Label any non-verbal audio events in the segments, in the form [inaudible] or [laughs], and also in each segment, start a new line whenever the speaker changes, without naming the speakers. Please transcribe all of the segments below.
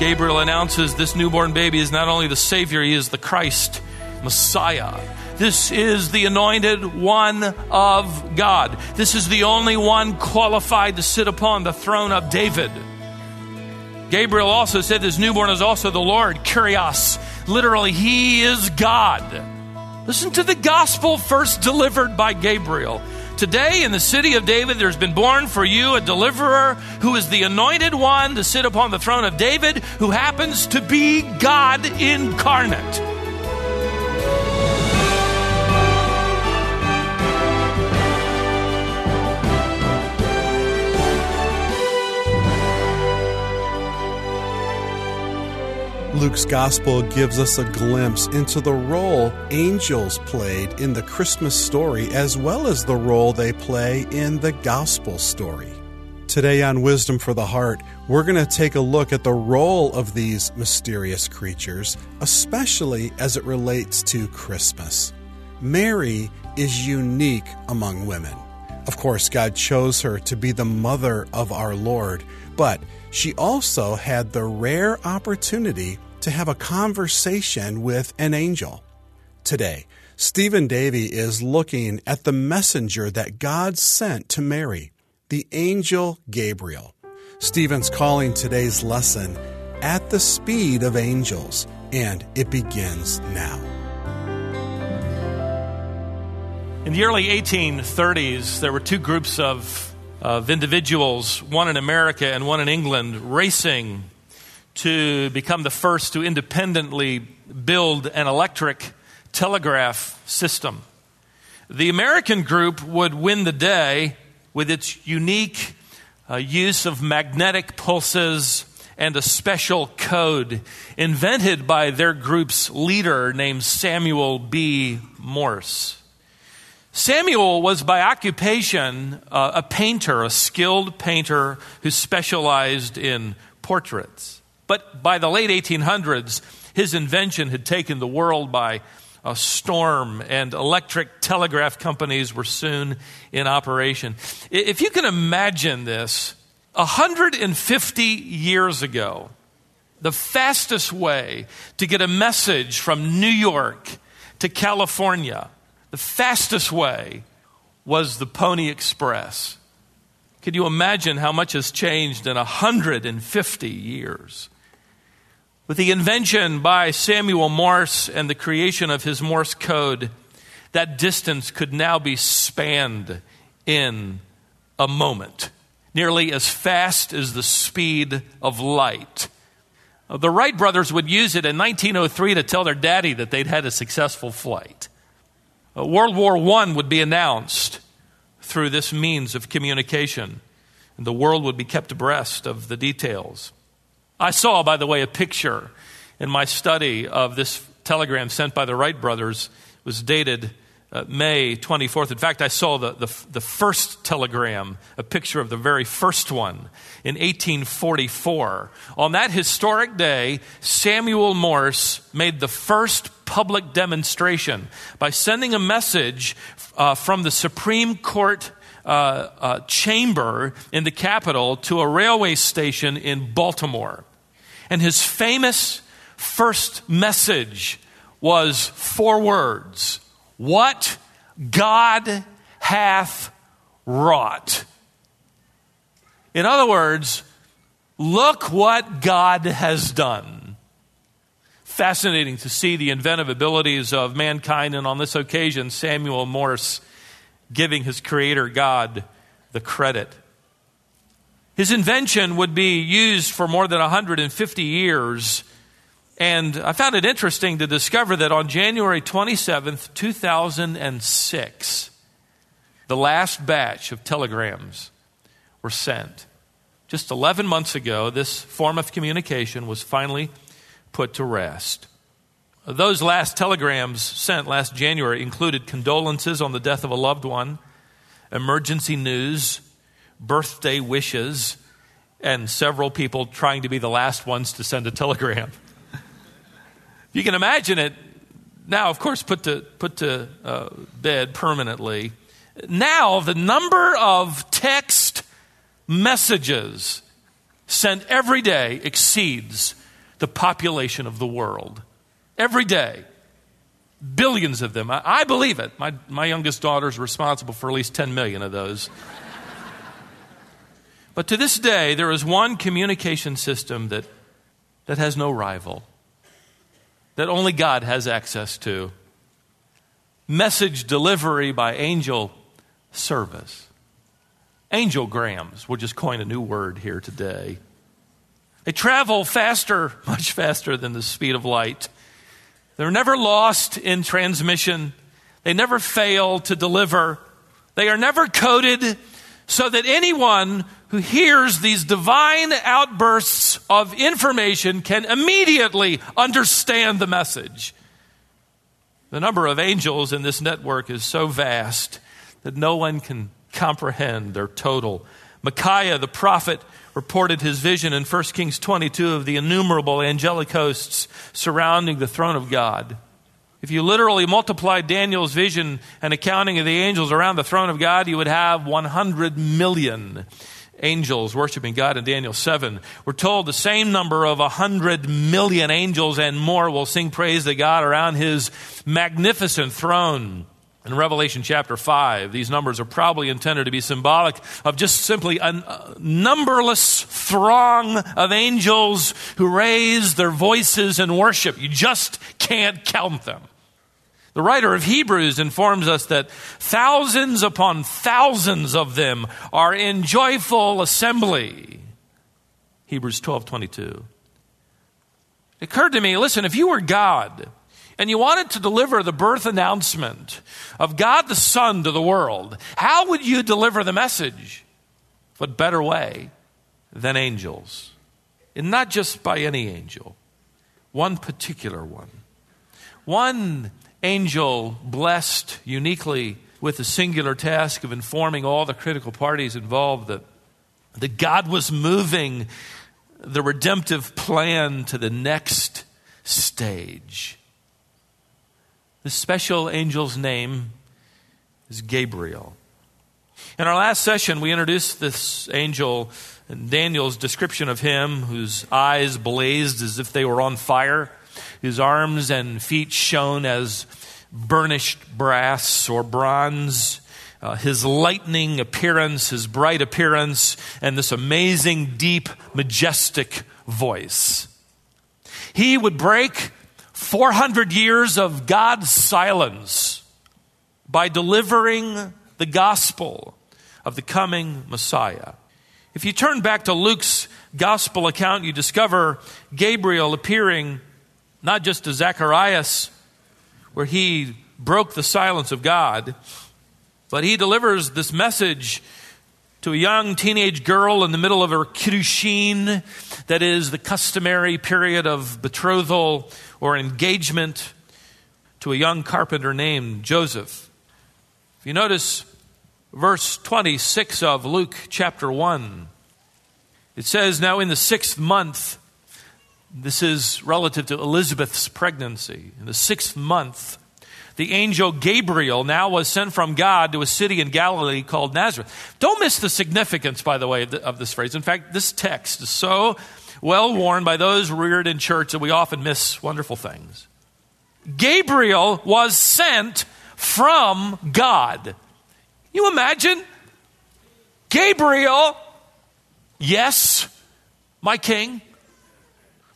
Gabriel announces this newborn baby is not only the Savior, he is the Christ, Messiah. This is the anointed one of God. This is the only one qualified to sit upon the throne of David. Gabriel also said this newborn is also the Lord, Kyrios. Literally, he is God. Listen to the gospel first delivered by Gabriel. Today in the city of David, there's been born for you a deliverer who is the anointed one to sit upon the throne of David, who happens to be God incarnate.
Luke's gospel gives us a glimpse into the role angels played in the Christmas story as well as the role they play in the gospel story. Today on Wisdom for the Heart, we're going to take a look at the role of these mysterious creatures, especially as it relates to Christmas. Mary is unique among women. Of course, God chose her to be the mother of our Lord, but she also had the rare opportunity to have a conversation with an angel. Today, Stephen Davey is looking at the messenger that God sent to Mary, the angel Gabriel. Stephen's calling today's lesson At the Speed of Angels, and it begins now.
In the early 1830s, there were two groups of, of individuals, one in America and one in England, racing to become the first to independently build an electric telegraph system. The American group would win the day with its unique uh, use of magnetic pulses and a special code invented by their group's leader named Samuel B. Morse. Samuel was by occupation uh, a painter, a skilled painter who specialized in portraits. But by the late 1800s, his invention had taken the world by a storm, and electric telegraph companies were soon in operation. If you can imagine this, 150 years ago, the fastest way to get a message from New York to California, the fastest way was the Pony Express. Can you imagine how much has changed in 150 years? With the invention by Samuel Morse and the creation of his Morse code, that distance could now be spanned in a moment, nearly as fast as the speed of light. Uh, the Wright brothers would use it in 1903 to tell their daddy that they'd had a successful flight. Uh, World War I would be announced through this means of communication, and the world would be kept abreast of the details. I saw, by the way, a picture in my study of this telegram sent by the Wright brothers. It was dated uh, May 24th. In fact, I saw the, the, the, first telegram, a picture of the very first one in 1844. On that historic day, Samuel Morse made the first public demonstration by sending a message uh, from the Supreme Court uh, uh, chamber in the Capitol to a railway station in Baltimore. And his famous first message was four words What God hath wrought. In other words, look what God has done. Fascinating to see the inventive abilities of mankind, and on this occasion, Samuel Morse giving his creator God the credit. His invention would be used for more than 150 years. And I found it interesting to discover that on January 27th, 2006, the last batch of telegrams were sent. Just 11 months ago, this form of communication was finally put to rest. Those last telegrams sent last January included condolences on the death of a loved one, emergency news, birthday wishes, and several people trying to be the last ones to send a telegram. you can imagine it now, of course, put to, put to uh, bed permanently. Now, the number of text messages sent every day exceeds the population of the world. Every day. Billions of them. I, I believe it. My, my youngest daughter is responsible for at least 10 million of those. [laughs] but to this day, there is one communication system that, that has no rival, that only God has access to message delivery by angel service. Angelgrams, we'll just coin a new word here today. They travel faster, [laughs] much faster than the speed of light. They're never lost in transmission. They never fail to deliver. They are never coded so that anyone who hears these divine outbursts of information can immediately understand the message. The number of angels in this network is so vast that no one can comprehend their total. Micaiah, the prophet, reported his vision in 1 Kings 22 of the innumerable angelic hosts surrounding the throne of God. If you literally multiply Daniel's vision and accounting of the angels around the throne of God, you would have 100 million angels worshiping God in Daniel 7. We're told the same number of 100 million angels and more will sing praise to God around his magnificent throne. In Revelation chapter 5, these numbers are probably intended to be symbolic of just simply a numberless throng of angels who raise their voices in worship. You just can't count them. The writer of Hebrews informs us that thousands upon thousands of them are in joyful assembly. Hebrews 12 22. It occurred to me listen, if you were God, and you wanted to deliver the birth announcement of God the Son to the world, how would you deliver the message? What better way than angels? And not just by any angel, one particular one. One angel blessed uniquely with the singular task of informing all the critical parties involved that, that God was moving the redemptive plan to the next stage. The special angel's name is Gabriel. In our last session, we introduced this angel and Daniel's description of him, whose eyes blazed as if they were on fire, whose arms and feet shone as burnished brass or bronze. Uh, his lightning appearance, his bright appearance, and this amazing, deep, majestic voice. He would break 400 years of God's silence by delivering the gospel of the coming Messiah. If you turn back to Luke's gospel account, you discover Gabriel appearing not just to Zacharias, where he broke the silence of God, but he delivers this message to a young teenage girl in the middle of her kiddushin, that is the customary period of betrothal or engagement, to a young carpenter named Joseph. If you notice verse 26 of Luke chapter 1, it says, Now in the sixth month, this is relative to Elizabeth's pregnancy, in the sixth month, the angel Gabriel now was sent from God to a city in Galilee called Nazareth. Don't miss the significance, by the way, of this phrase. In fact, this text is so well worn by those reared in church that we often miss wonderful things. Gabriel was sent from God. You imagine? Gabriel, yes, my king,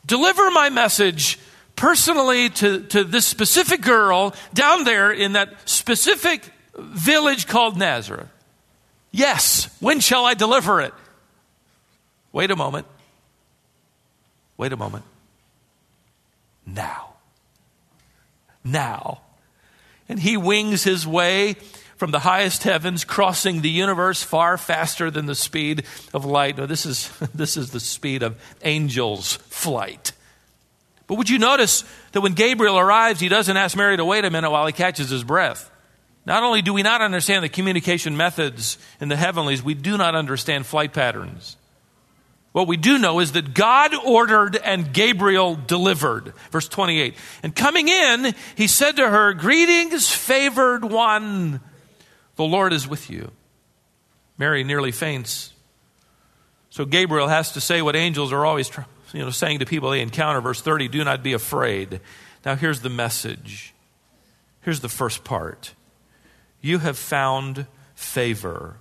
deliver my message personally to, to this specific girl down there in that specific village called Nazareth. Yes, when shall I deliver it? Wait a moment. Wait a moment. Now. Now. And he wings his way from the highest heavens, crossing the universe far faster than the speed of light. No, this is, [laughs] this is the speed of angels' flight. But would you notice that when Gabriel arrives, he doesn't ask Mary to wait a minute while he catches his breath? Not only do we not understand the communication methods in the heavenlies, we do not understand flight patterns. What we do know is that God ordered and Gabriel delivered. Verse 28. And coming in, he said to her, Greetings, favored one, The Lord is with you. Mary nearly faints. So Gabriel has to say what angels are always you know, saying to people they encounter. Verse 30 Do not be afraid. Now, here's the message. Here's the first part. You have found favor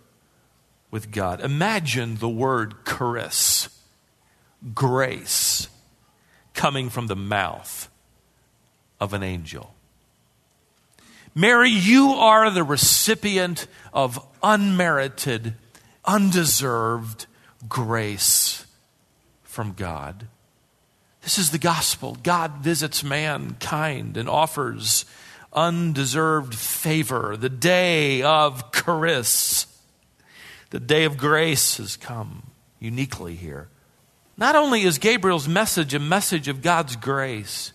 with God. Imagine the word charis, grace, coming from the mouth of an angel. Mary, you are the recipient of unmerited, undeserved grace from God. This is the gospel. God visits mankind and offers undeserved favor. The day of charis, the day of grace has come uniquely here. Not only is Gabriel's message a message of God's grace,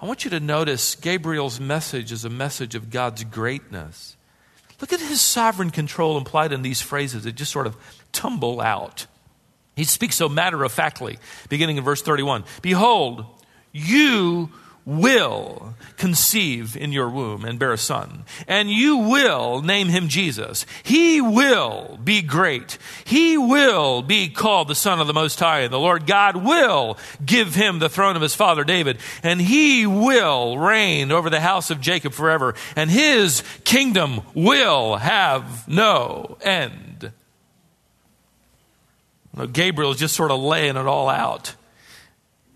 I want you to notice Gabriel's message is a message of God's greatness. Look at his sovereign control implied in these phrases that just sort of tumble out. He speaks so matter of factly, beginning in verse 31 Behold, you will conceive in your womb and bear a son, and you will name him Jesus. He will be great. He will be called the Son of the Most High, and the Lord God will give him the throne of his father David, and he will reign over the house of Jacob forever, and his kingdom will have no end. Gabriel is just sort of laying it all out.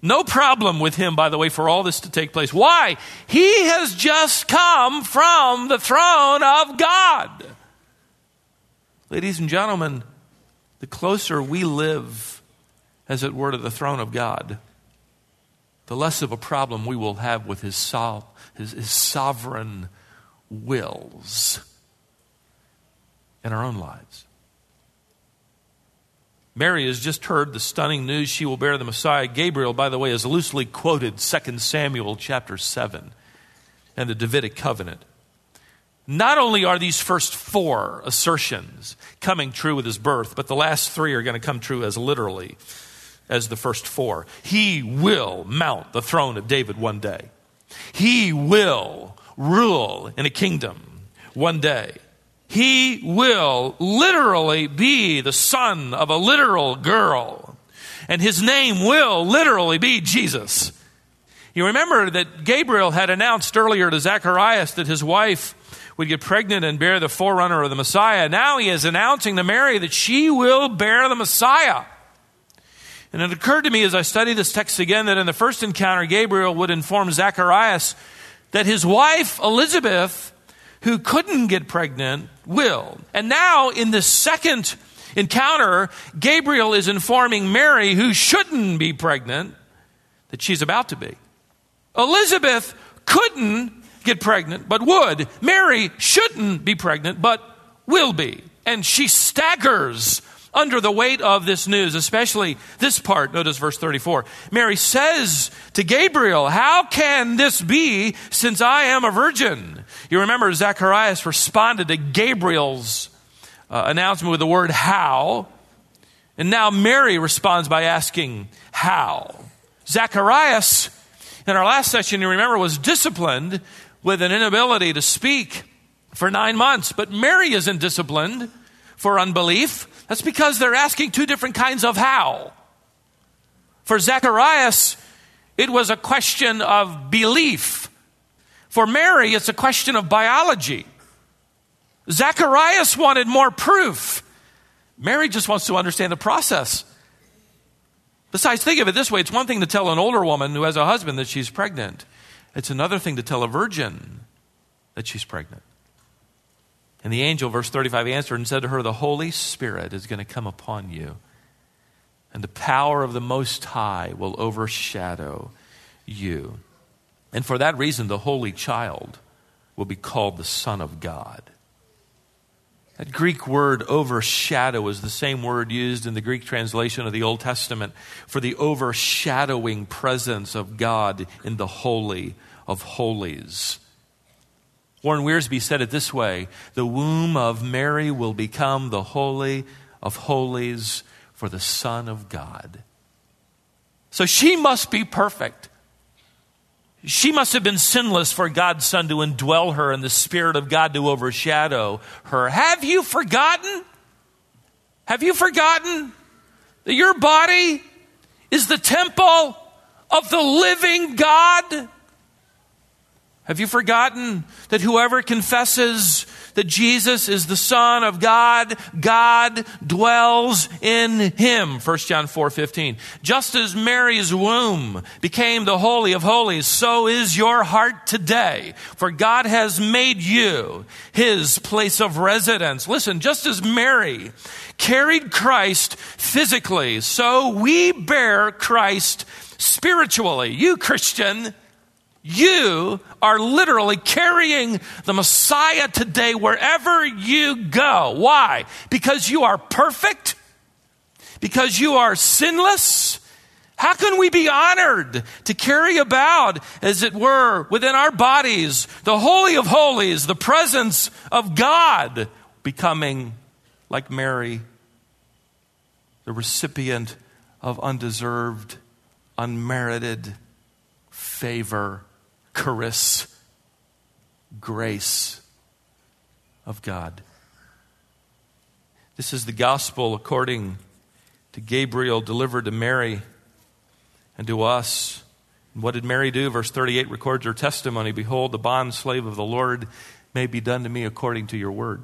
No problem with him, by the way, for all this to take place. Why? He has just come from the throne of God. Ladies and gentlemen, the closer we live, as it were, to the throne of God, the less of a problem we will have with his, so- his, his sovereign wills in our own lives. Mary has just heard the stunning news she will bear the Messiah. Gabriel, by the way, is loosely quoted 2 Samuel chapter 7 and the Davidic covenant. Not only are these first four assertions coming true with his birth, but the last three are going to come true as literally as the first four. He will mount the throne of David one day. He will rule in a kingdom one day. He will literally be the son of a literal girl. And his name will literally be Jesus. You remember that Gabriel had announced earlier to Zacharias that his wife would get pregnant and bear the forerunner of the Messiah. Now he is announcing to Mary that she will bear the Messiah. And it occurred to me as I studied this text again that in the first encounter, Gabriel would inform Zacharias that his wife, Elizabeth, who couldn't get pregnant will. And now, in the second encounter, Gabriel is informing Mary, who shouldn't be pregnant, that she's about to be. Elizabeth couldn't get pregnant, but would. Mary shouldn't be pregnant, but will be. And she staggers under the weight of this news, especially this part. Notice verse 34. Mary says to Gabriel, How can this be since I am a virgin? You remember Zacharias responded to Gabriel's uh, announcement with the word how. And now Mary responds by asking, How? Zacharias, in our last session, you remember, was disciplined with an inability to speak for nine months. But Mary isn't disciplined for unbelief. That's because they're asking two different kinds of how. For Zacharias, it was a question of belief. For Mary, it's a question of biology. Zacharias wanted more proof. Mary just wants to understand the process. Besides, think of it this way it's one thing to tell an older woman who has a husband that she's pregnant, it's another thing to tell a virgin that she's pregnant. And the angel, verse 35, answered and said to her, The Holy Spirit is going to come upon you, and the power of the Most High will overshadow you. And for that reason, the Holy Child will be called the Son of God. That Greek word overshadow is the same word used in the Greek translation of the Old Testament for the overshadowing presence of God in the Holy of Holies. Warren Wiersbe said it this way The womb of Mary will become the holy of holies for the Son of God. So she must be perfect. She must have been sinless for God's Son to indwell her and the Spirit of God to overshadow her. Have you forgotten? Have you forgotten that your body is the temple of the living God? Have you forgotten that whoever confesses that Jesus is the Son of God, God dwells in him? 1 John 4 15. Just as Mary's womb became the Holy of Holies, so is your heart today. For God has made you his place of residence. Listen, just as Mary carried Christ physically, so we bear Christ spiritually. You, Christian, you are literally carrying the Messiah today wherever you go. Why? Because you are perfect? Because you are sinless? How can we be honored to carry about, as it were, within our bodies, the Holy of Holies, the presence of God, becoming like Mary, the recipient of undeserved, unmerited favor charis, grace of God. This is the gospel according to Gabriel delivered to Mary and to us. What did Mary do? Verse 38 records her testimony Behold, the bond slave of the Lord may be done to me according to your word.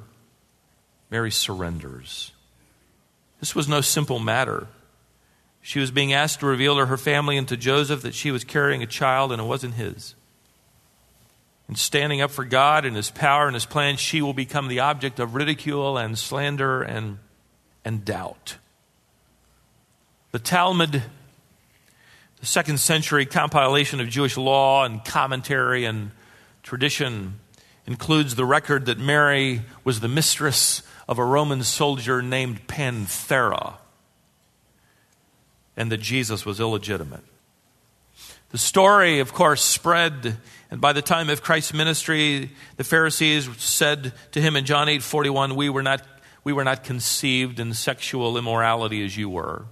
Mary surrenders. This was no simple matter. She was being asked to reveal to her family and to Joseph that she was carrying a child and it wasn't his and standing up for God and His power and His plan, she will become the object of ridicule and slander and, and doubt. The Talmud, the second century compilation of Jewish law and commentary and tradition, includes the record that Mary was the mistress of a Roman soldier named Panthera and that Jesus was illegitimate. The story, of course, spread and by the time of Christ's ministry, the Pharisees said to him in John 8 41, we were, not, we were not conceived in sexual immorality as you were.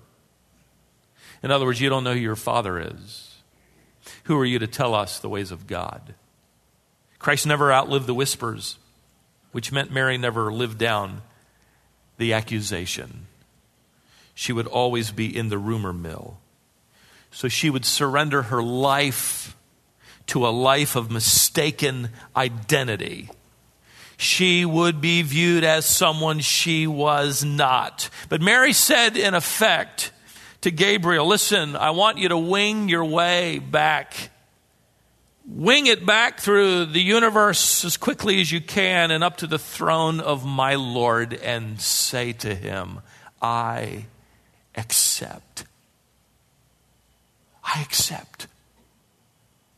In other words, you don't know who your father is. Who are you to tell us the ways of God? Christ never outlived the whispers, which meant Mary never lived down the accusation. She would always be in the rumor mill. So she would surrender her life to a life of mistaken identity. She would be viewed as someone she was not. But Mary said, in effect, to Gabriel, Listen, I want you to wing your way back. Wing it back through the universe as quickly as you can and up to the throne of my Lord and say to him, I accept. I accept.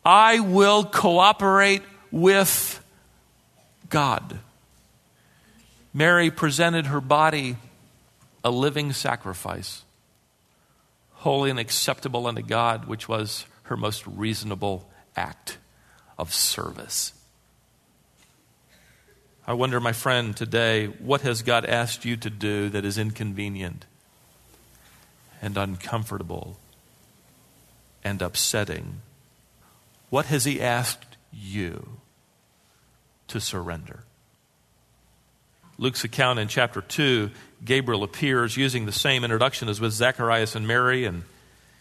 I will cooperate with God. Mary presented her body a living sacrifice, holy and acceptable unto God, which was her most reasonable act of service. I wonder, my friend, today, what has God asked you to do that is inconvenient and uncomfortable and upsetting? What has He asked you to surrender? Luke's account in chapter 2, Gabriel appears using the same introduction as with Zacharias and Mary, and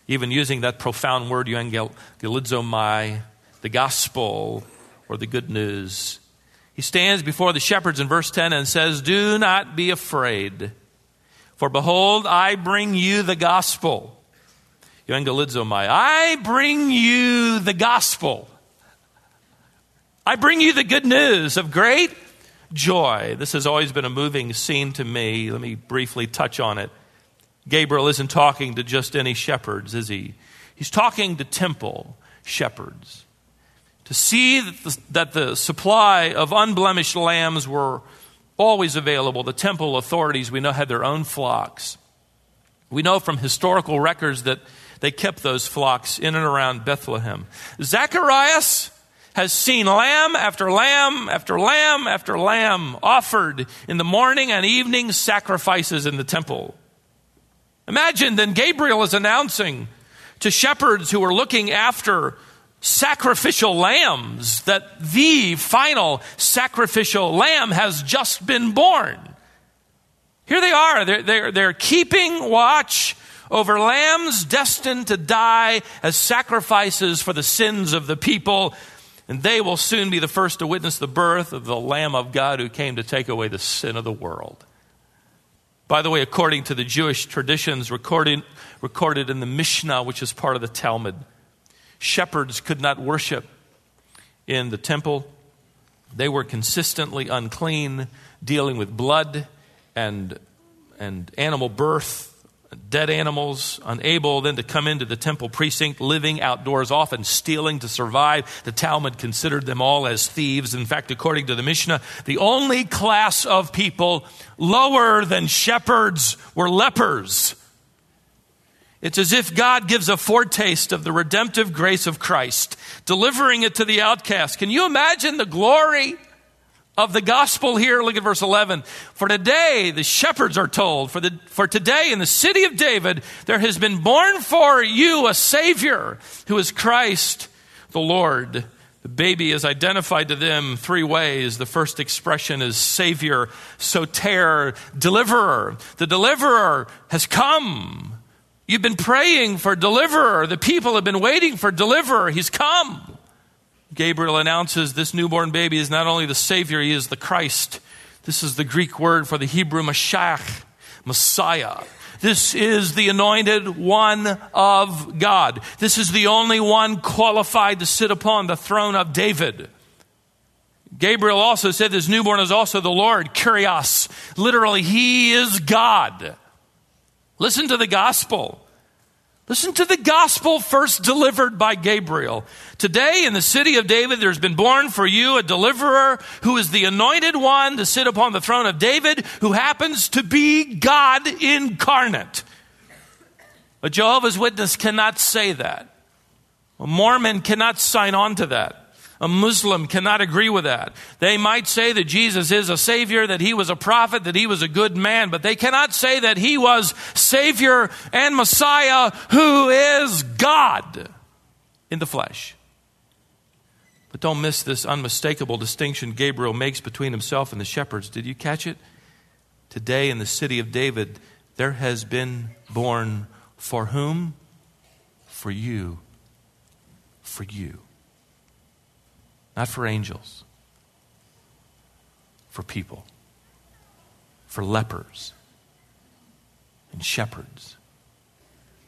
even using that profound word, euangelizomai, the gospel or the good news. He stands before the shepherds in verse 10 and says, Do not be afraid, for behold, I bring you the gospel euangelizomai. I bring you the gospel. I bring you the good news of great joy. This has always been a moving scene to me. Let me briefly touch on it. Gabriel isn't talking to just any shepherds, is he? He's talking to temple shepherds. To see that the, that the supply of unblemished lambs were always available, the temple authorities we know had their own flocks. We know from historical records that they kept those flocks in and around Bethlehem. Zacharias has seen lamb after lamb after lamb after lamb offered in the morning and evening sacrifices in the temple. Imagine then Gabriel is announcing to shepherds who are looking after sacrificial lambs, that the final sacrificial lamb has just been born. Here they are. They're, they're, they're keeping watch over lambs destined to die as sacrifices for the sins of the people. And they will soon be the first to witness the birth of the Lamb of God who came to take away the sin of the world. By the way, according to the Jewish traditions recorded, recorded in the Mishnah, which is part of the Talmud, shepherds could not worship in the temple. They were consistently unclean, dealing with blood and, and animal birth, dead animals, unable then to come into the temple precinct, living outdoors, often stealing to survive. The Talmud considered them all as thieves. In fact, according to the Mishnah, the only class of people lower than shepherds were lepers. It's as if God gives a foretaste of the redemptive grace of Christ, delivering it to the outcast. Can you imagine the glory of the gospel here? Look at verse 11. For today, the shepherds are told, for, the, for today in the city of David, there has been born for you a Savior who is Christ the Lord. The baby is identified to them three ways. The first expression is Savior, soter, deliverer. The deliverer has come. You've been praying for deliverer. The people have been waiting for deliverer. He's come. Gabriel announces this newborn baby is not only the Savior, he is the Christ. This is the Greek word for the Hebrew Mashiach, Messiah. This is the anointed one of God. This is the only one qualified to sit upon the throne of David. Gabriel also said this newborn is also the Lord, Kyrios. Literally, he is God. Listen to the gospel. Listen to the gospel first delivered by Gabriel. Today in the city of David, there's been born for you a deliverer who is the anointed one to sit upon the throne of David, who happens to be God incarnate. A Jehovah's Witness cannot say that. A Mormon cannot sign on to that. A Muslim cannot agree with that. They might say that Jesus is a Savior, that He was a prophet, that He was a good man, but they cannot say that He was Savior and Messiah who is God in the flesh. But don't miss this unmistakable distinction Gabriel makes between himself and the shepherds. Did you catch it? Today in the city of David, there has been born for whom? For you. For you not for angels, for people, for lepers and shepherds,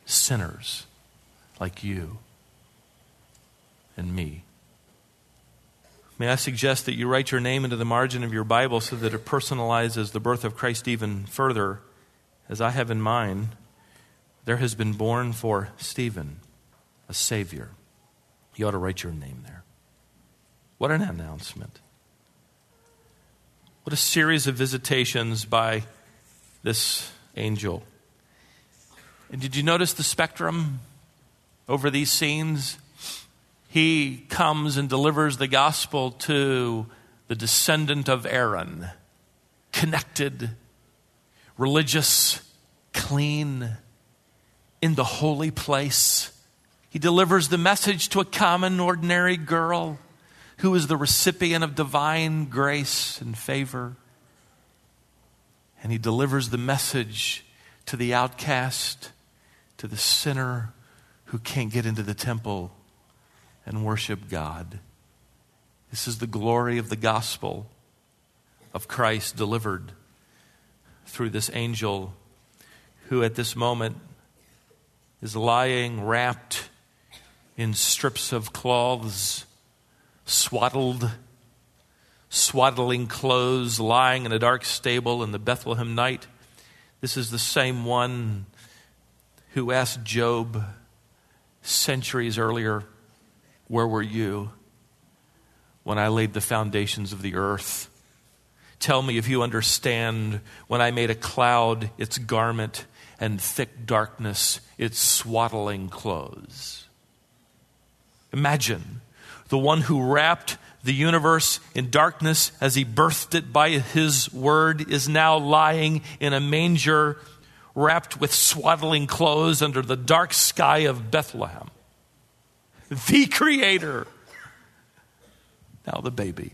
sinners like you and me. May I suggest that you write your name into the margin of your Bible so that it personalizes the birth of Christ even further, as I have in mind. There has been born for Stephen a Savior. You ought to write your name there. What an announcement. What a series of visitations by this angel. And did you notice the spectrum over these scenes? He comes and delivers the gospel to the descendant of Aaron, connected, religious, clean, in the holy place. He delivers the message to a common, ordinary girl who is the recipient of divine grace and favor. And he delivers the message to the outcast, to the sinner who can't get into the temple and worship God. This is the glory of the gospel of Christ delivered through this angel who at this moment is lying wrapped in strips of cloths swaddled, swaddling clothes, lying in a dark stable in the Bethlehem night. This is the same one who asked Job centuries earlier, Where were you when I laid the foundations of the earth? Tell me if you understand when I made a cloud its garment and thick darkness its swaddling clothes. Imagine the one who wrapped the universe in darkness as he birthed it by his word, is now lying in a manger wrapped with swaddling clothes under the dark sky of Bethlehem. the creator. Now the baby.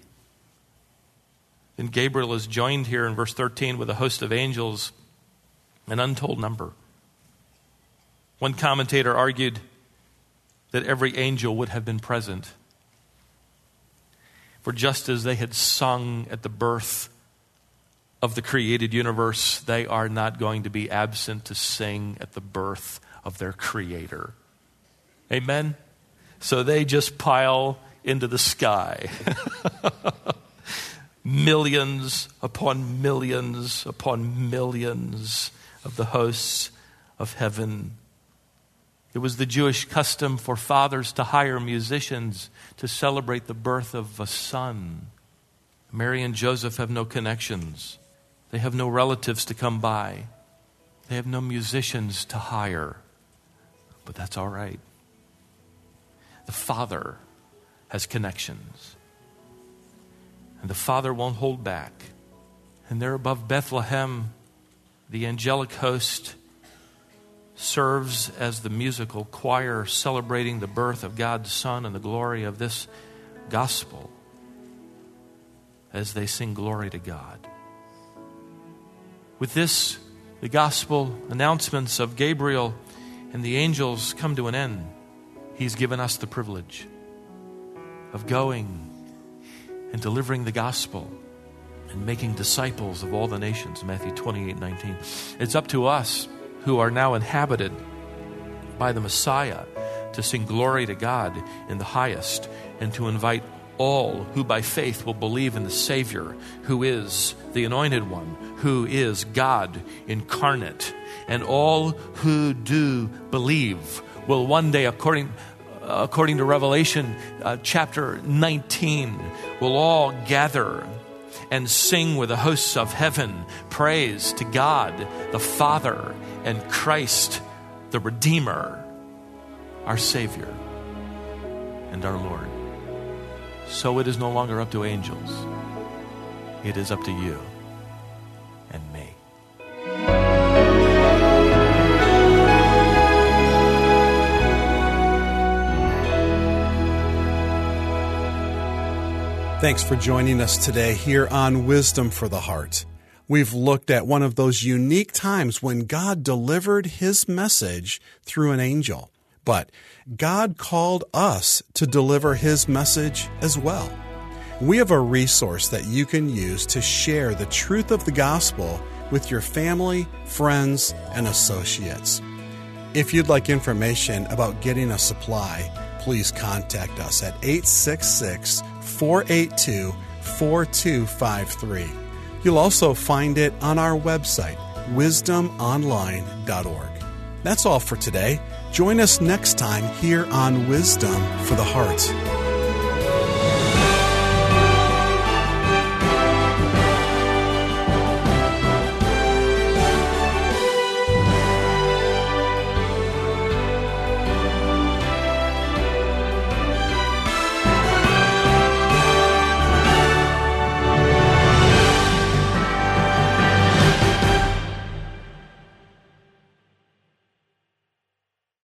And Gabriel is joined here in verse 13 with a host of angels, an untold number. One commentator argued that every angel would have been present. For just as they had sung at the birth of the created universe, they are not going to be absent to sing at the birth of their Creator. Amen? So they just pile into the sky. [laughs] millions upon millions upon millions of the hosts of heaven. It was the Jewish custom for fathers to hire musicians to celebrate the birth of a son. Mary and Joseph have no connections, they have no relatives to come by, they have no musicians to hire. But that's all right. The Father has connections. And the Father won't hold back. And there above Bethlehem, the angelic host serves as the musical choir celebrating the birth of God's Son and the glory of this gospel as they sing glory to God. With this, the gospel announcements of Gabriel and the angels come to an end. He's given us the privilege of going and delivering the gospel and making disciples of all the nations. Matthew 28 19. It's up to us who are now inhabited by the Messiah to sing glory to God in the highest and to invite all who by faith will believe in the Savior, who is the Anointed One, who is God incarnate. And all who do believe will one day, according according to Revelation uh, chapter 19, will all gather and sing with the hosts of heaven praise to God the Father and Christ the Redeemer, our Savior and our Lord. So it is no longer up to angels, it is up to you
Thanks for joining us today here on Wisdom for the Heart. We've looked at one of those unique times when God delivered his message through an angel. But God called us to deliver his message as well. We have a resource that you can use to share the truth of the gospel with your family, friends, and associates. If you'd like information about getting a supply, please contact us at 866 482 4253. You'll also find it on our website, wisdomonline.org. That's all for today. Join us next time here on Wisdom for the Heart.